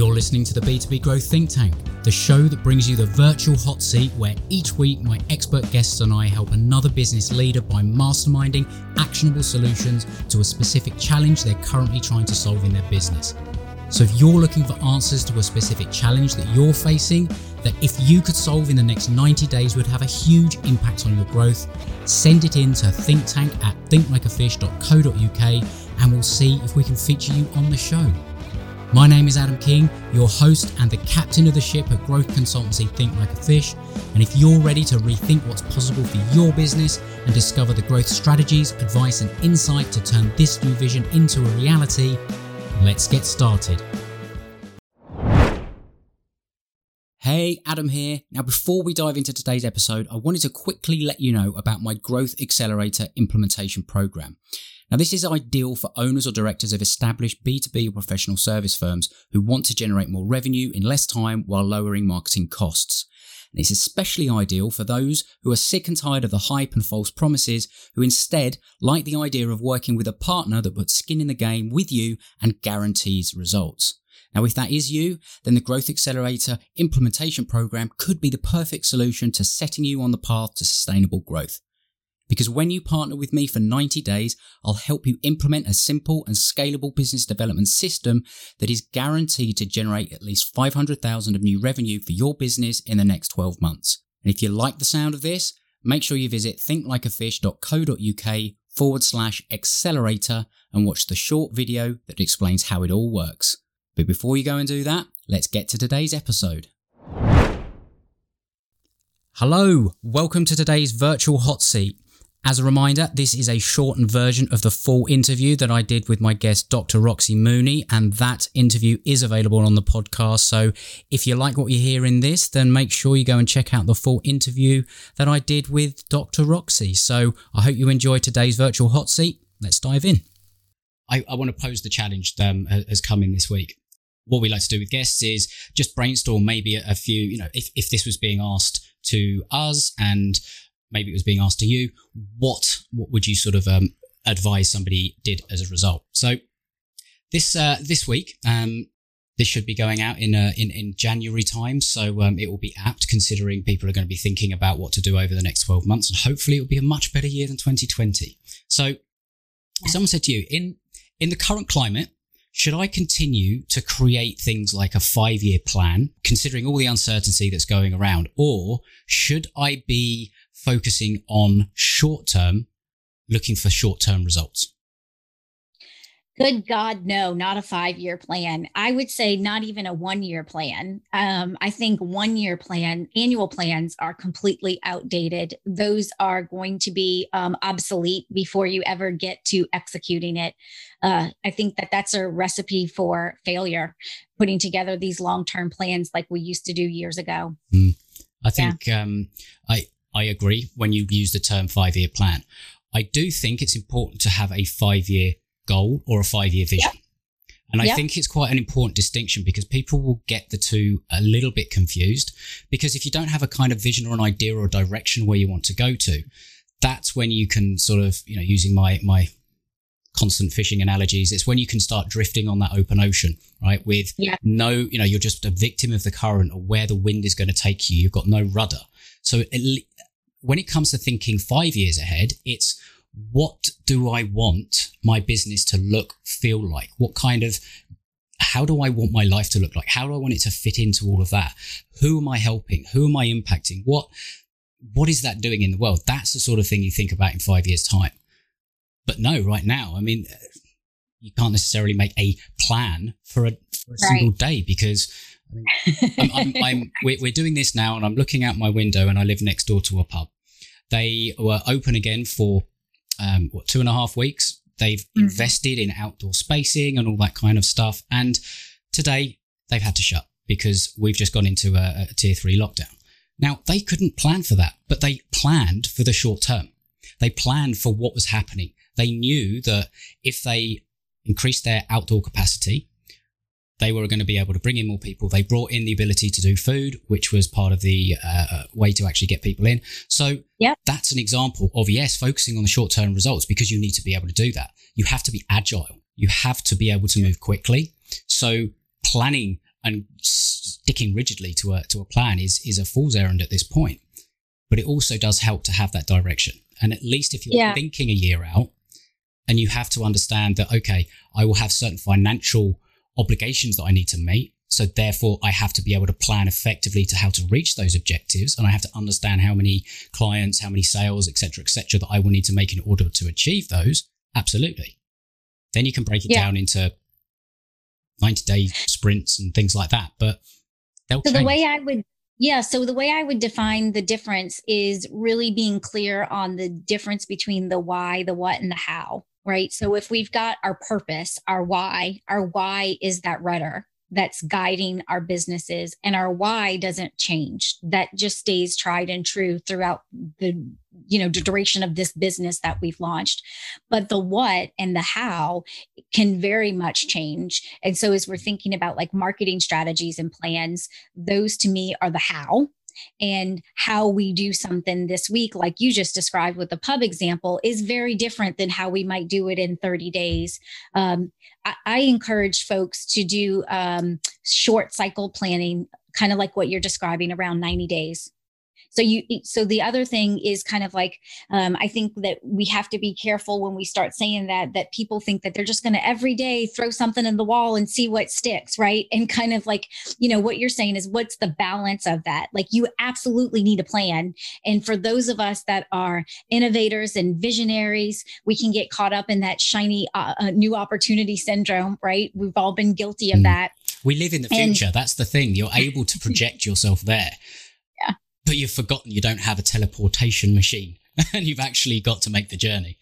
You're listening to the B2B Growth Think Tank, the show that brings you the virtual hot seat where each week my expert guests and I help another business leader by masterminding actionable solutions to a specific challenge they're currently trying to solve in their business. So if you're looking for answers to a specific challenge that you're facing, that if you could solve in the next 90 days would have a huge impact on your growth, send it in to thinktank at thinklikeafish.co.uk and we'll see if we can feature you on the show. My name is Adam King, your host and the captain of the ship at growth consultancy Think Like a Fish. And if you're ready to rethink what's possible for your business and discover the growth strategies, advice, and insight to turn this new vision into a reality, let's get started. Hey, Adam here. Now, before we dive into today's episode, I wanted to quickly let you know about my Growth Accelerator implementation program. Now, this is ideal for owners or directors of established B2B or professional service firms who want to generate more revenue in less time while lowering marketing costs. And it's especially ideal for those who are sick and tired of the hype and false promises, who instead like the idea of working with a partner that puts skin in the game with you and guarantees results. Now, if that is you, then the Growth Accelerator implementation program could be the perfect solution to setting you on the path to sustainable growth. Because when you partner with me for 90 days, I'll help you implement a simple and scalable business development system that is guaranteed to generate at least 500,000 of new revenue for your business in the next 12 months. And if you like the sound of this, make sure you visit thinklikeafish.co.uk forward slash accelerator and watch the short video that explains how it all works. But before you go and do that, let's get to today's episode. Hello, welcome to today's virtual hot seat. As a reminder, this is a shortened version of the full interview that I did with my guest, Dr. Roxy Mooney, and that interview is available on the podcast. So if you like what you hear in this, then make sure you go and check out the full interview that I did with Dr. Roxy. So I hope you enjoy today's virtual hot seat. Let's dive in. I, I want to pose the challenge that um, has come in this week. What we like to do with guests is just brainstorm maybe a, a few, you know, if, if this was being asked to us and maybe it was being asked to you, what what would you sort of um, advise somebody did as a result? So this uh, this week, um, this should be going out in uh, in in January time, so um, it will be apt considering people are going to be thinking about what to do over the next twelve months, and hopefully it will be a much better year than 2020. So, yeah. someone said to you in in the current climate. Should I continue to create things like a five year plan, considering all the uncertainty that's going around? Or should I be focusing on short term, looking for short term results? Good God, no, not a five year plan. I would say not even a one year plan. Um, I think one year plan, annual plans are completely outdated. Those are going to be um, obsolete before you ever get to executing it. Uh, I think that that's a recipe for failure, putting together these long term plans like we used to do years ago. Mm. I think yeah. um, I I agree when you use the term five year plan. I do think it's important to have a five year goal or a five year vision. Yep. And I yep. think it's quite an important distinction because people will get the two a little bit confused. Because if you don't have a kind of vision or an idea or a direction where you want to go to, that's when you can sort of, you know, using my, my constant fishing analogies, it's when you can start drifting on that open ocean, right? With no, you know, you're just a victim of the current or where the wind is going to take you. You've got no rudder. So it, when it comes to thinking five years ahead, it's what do I want my business to look, feel like? What kind of, how do I want my life to look like? How do I want it to fit into all of that? Who am I helping? Who am I impacting? What, what is that doing in the world? That's the sort of thing you think about in five years' time. But no, right now, I mean, you can't necessarily make a plan for a, for a right. single day because I'm, I'm, I'm, we're, we're doing this now, and I'm looking out my window, and I live next door to a pub. They were open again for um, what two and a half weeks. They've mm-hmm. invested in outdoor spacing and all that kind of stuff, and today they've had to shut because we've just gone into a, a tier three lockdown. Now they couldn't plan for that, but they planned for the short term. They planned for what was happening. They knew that if they increased their outdoor capacity, they were going to be able to bring in more people. They brought in the ability to do food, which was part of the uh, way to actually get people in. So yep. that's an example of, yes, focusing on the short term results because you need to be able to do that. You have to be agile. You have to be able to move quickly. So planning and sticking rigidly to a to a plan is is a fool's errand at this point. But it also does help to have that direction. And at least if you're yeah. thinking a year out, and you have to understand that okay, I will have certain financial obligations that I need to meet. So therefore, I have to be able to plan effectively to how to reach those objectives, and I have to understand how many clients, how many sales, etc., etc., that I will need to make in order to achieve those. Absolutely. Then you can break it yeah. down into 90 day sprints and things like that. But so change. the way I would, yeah. So the way I would define the difference is really being clear on the difference between the why, the what, and the how. Right. So if we've got our purpose, our why, our why is that rudder that's guiding our businesses and our why doesn't change. That just stays tried and true throughout the you know the duration of this business that we've launched. But the what and the how can very much change. And so as we're thinking about like marketing strategies and plans those to me are the how and how we do something this week like you just described with the pub example is very different than how we might do it in 30 days. Um, I, I, encourage folks to do um, short cycle planning kind of like what you're describing around 90 days so you so the other thing is kind of like um, i think that we have to be careful when we start saying that that people think that they're just going to every day throw something in the wall and see what sticks right? And kind of like you know what you're saying is what's the balance of that? Like you absolutely need a plan. And for those of us that are innovators and visionaries we can get caught up in that shiny uh, uh, new opportunity syndrome right? We've all been guilty of mm. that. We live in the future. And- that's the thing. You're able to project yourself there but you've forgotten you don't have a teleportation machine and you've actually got to make the journey.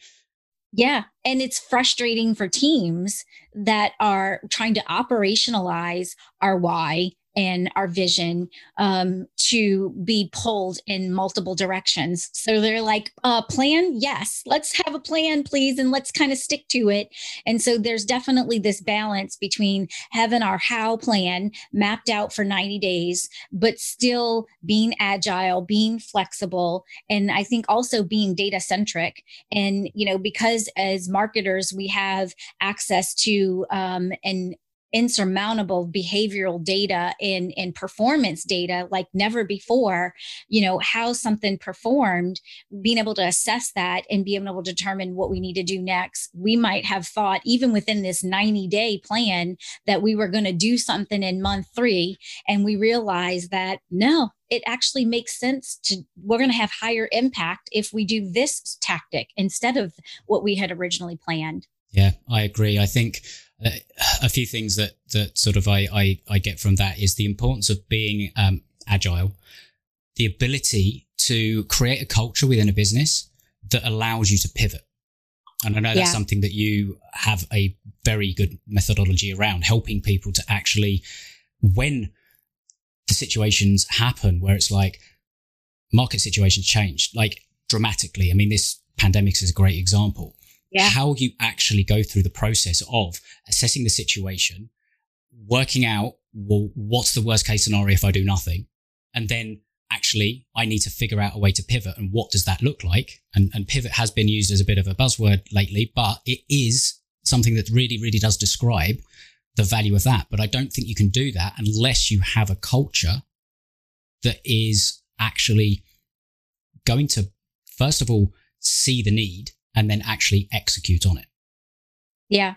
Yeah. And it's frustrating for teams that are trying to operationalize our why and our vision um, to be pulled in multiple directions. So they're like, uh, plan? Yes, let's have a plan, please, and let's kind of stick to it. And so there's definitely this balance between having our how plan mapped out for 90 days, but still being agile, being flexible, and I think also being data centric. And, you know, because as marketers, we have access to um, and insurmountable behavioral data in in performance data like never before you know how something performed being able to assess that and being able to determine what we need to do next. We might have thought even within this 90 day plan that we were going to do something in month three and we realized that no it actually makes sense to we're going to have higher impact if we do this tactic instead of what we had originally planned. Yeah i agree. I think uh, a few things that that sort of I, I, I get from that is the importance of being um, agile, the ability to create a culture within a business that allows you to pivot. And I know that's yeah. something that you have a very good methodology around helping people to actually, when the situations happen where it's like market situations change, like dramatically. I mean, this pandemic is a great example yeah. how you actually go through the process of assessing the situation, working out, well, what's the worst case scenario if I do nothing? And then actually, I need to figure out a way to pivot. And what does that look like? And, and pivot has been used as a bit of a buzzword lately, but it is something that really, really does describe the value of that. But I don't think you can do that unless you have a culture that is actually going to, first of all, see the need and then actually execute on it. Yeah.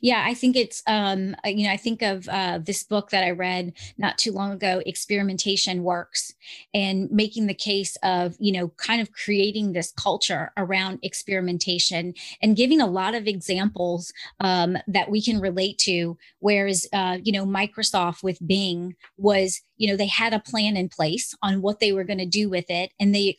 Yeah, I think it's um uh, you know I think of uh, this book that I read not too long ago, experimentation works, and making the case of you know kind of creating this culture around experimentation and giving a lot of examples um, that we can relate to. Whereas uh, you know Microsoft with Bing was you know they had a plan in place on what they were going to do with it and they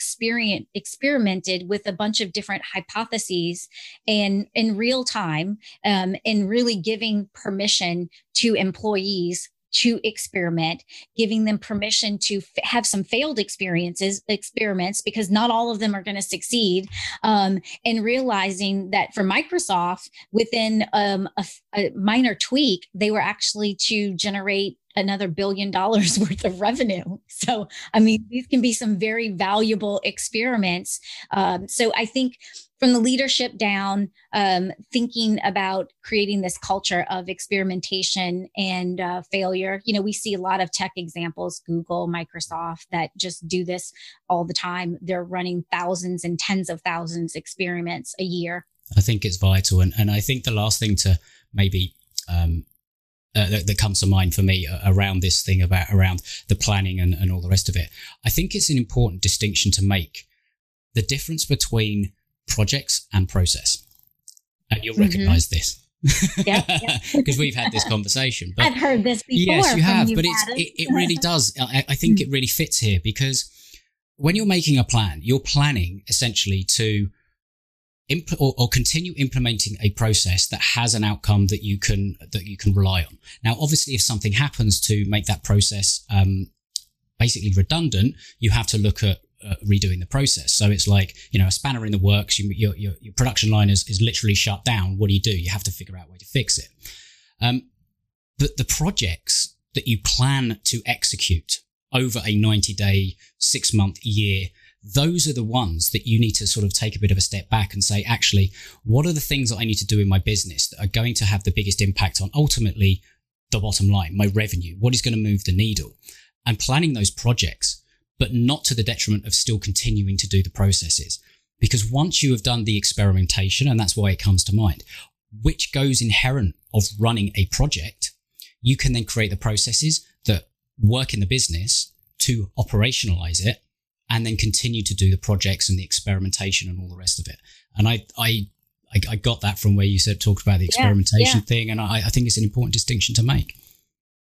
experimented with a bunch of different hypotheses and in real time um, and really giving permission to employees to experiment, giving them permission to f- have some failed experiences, experiments, because not all of them are going to succeed. Um, and realizing that for Microsoft, within um, a, a minor tweak, they were actually to generate another billion dollars worth of revenue. So, I mean, these can be some very valuable experiments. Um, so, I think from the leadership down, um, thinking about creating this culture of experimentation and uh, failure. You know, we see a lot of tech examples, Google, Microsoft, that just do this all the time. They're running thousands and tens of thousands experiments a year. I think it's vital, and and I think the last thing to maybe um, uh, that, that, comes to mind for me uh, around this thing about around the planning and, and all the rest of it. I think it's an important distinction to make the difference between projects and process. And you'll mm-hmm. recognize this. yeah, because we've had this conversation. But I've heard this before. Yes, you have, but it's, it, it really does. I, I think mm. it really fits here because when you're making a plan, you're planning essentially to or, or, continue implementing a process that has an outcome that you can that you can rely on. Now, obviously, if something happens to make that process um, basically redundant, you have to look at uh, redoing the process. So it's like, you know, a spanner in the works, you, your, your, your, production line is, is literally shut down. What do you do? You have to figure out a way to fix it. Um, but the projects that you plan to execute over a 90 day, six month, year, those are the ones that you need to sort of take a bit of a step back and say, actually, what are the things that I need to do in my business that are going to have the biggest impact on ultimately the bottom line, my revenue? What is going to move the needle? And planning those projects but not to the detriment of still continuing to do the processes. Because once you have done the experimentation, and that's why it comes to mind, which goes inherent of running a project, you can then create the processes that work in the business to operationalize it and then continue to do the projects and the experimentation and all the rest of it. And I, I, I, got that from where you said talked about the experimentation yeah, yeah. thing, and I, I think it's an important distinction to make.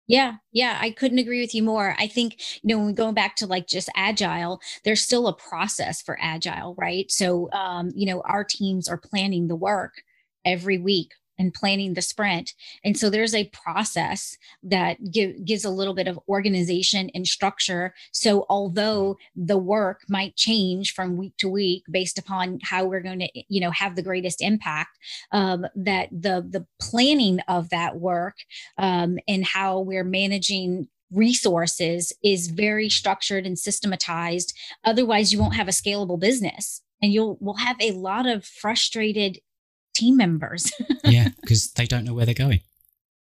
Yeah, yeah, I couldn't agree with you more. I think, you know, when we go back to like just agile, there's still a process for agile, right? So, um, you know, our teams are planning the work every week and planning the sprint. And so there's a process that give, gives a little bit of organization and structure. So although the work might change from week to week based upon how we're going to, you know, have the greatest impact, um, that the the planning of that work um, and how we're managing resources is very structured and systematized. Otherwise, you won't have a scalable business and you'll will have a lot of frustrated team members. yeah, because they don't know where they're going.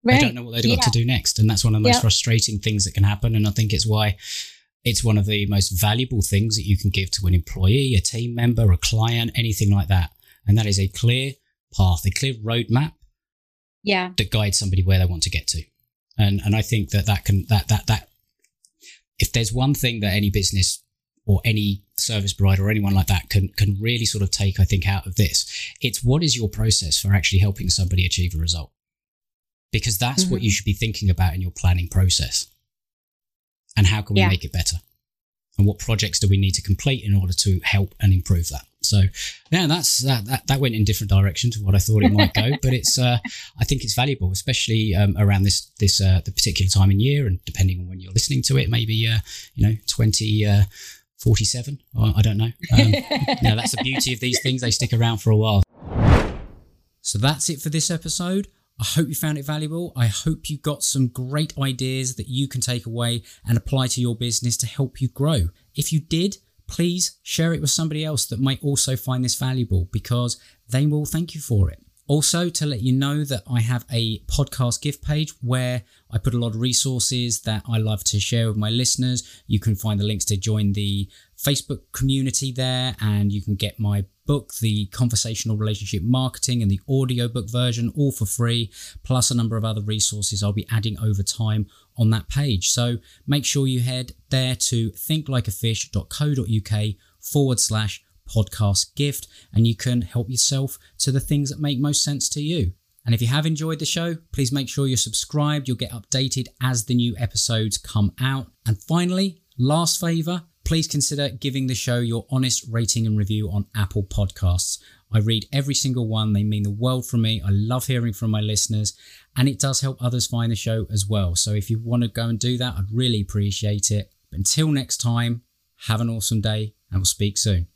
Right. They don't know what they've got yeah. to do next. And that's one of the most yep. frustrating things that can happen. And I think it's why it's one of the most valuable things that you can give to an employee, a team member, a client, anything like that. And that is a clear path, a clear roadmap. Yeah. That guides somebody where they want to get to. And and I think that that can that that that if there's one thing that any business or any service provider or anyone like that can can really sort of take i think out of this it's what is your process for actually helping somebody achieve a result because that's mm-hmm. what you should be thinking about in your planning process and how can we yeah. make it better and what projects do we need to complete in order to help and improve that so yeah that's that that, that went in different direction to what i thought it might go but it's uh i think it's valuable especially um, around this this uh the particular time in year and depending on when you're listening to it maybe uh you know 20 uh 47. I don't know. Um, you that's the beauty of these things. They stick around for a while. So that's it for this episode. I hope you found it valuable. I hope you got some great ideas that you can take away and apply to your business to help you grow. If you did, please share it with somebody else that might also find this valuable because they will thank you for it. Also, to let you know that I have a podcast gift page where I put a lot of resources that I love to share with my listeners. You can find the links to join the Facebook community there, and you can get my book, The Conversational Relationship Marketing, and the audiobook version, all for free, plus a number of other resources I'll be adding over time on that page. So make sure you head there to thinklikeafish.co.uk forward slash podcast gift, and you can help yourself to the things that make most sense to you. And if you have enjoyed the show, please make sure you're subscribed. You'll get updated as the new episodes come out. And finally, last favor, please consider giving the show your honest rating and review on Apple Podcasts. I read every single one, they mean the world from me. I love hearing from my listeners, and it does help others find the show as well. So if you want to go and do that, I'd really appreciate it. But until next time, have an awesome day, and we'll speak soon.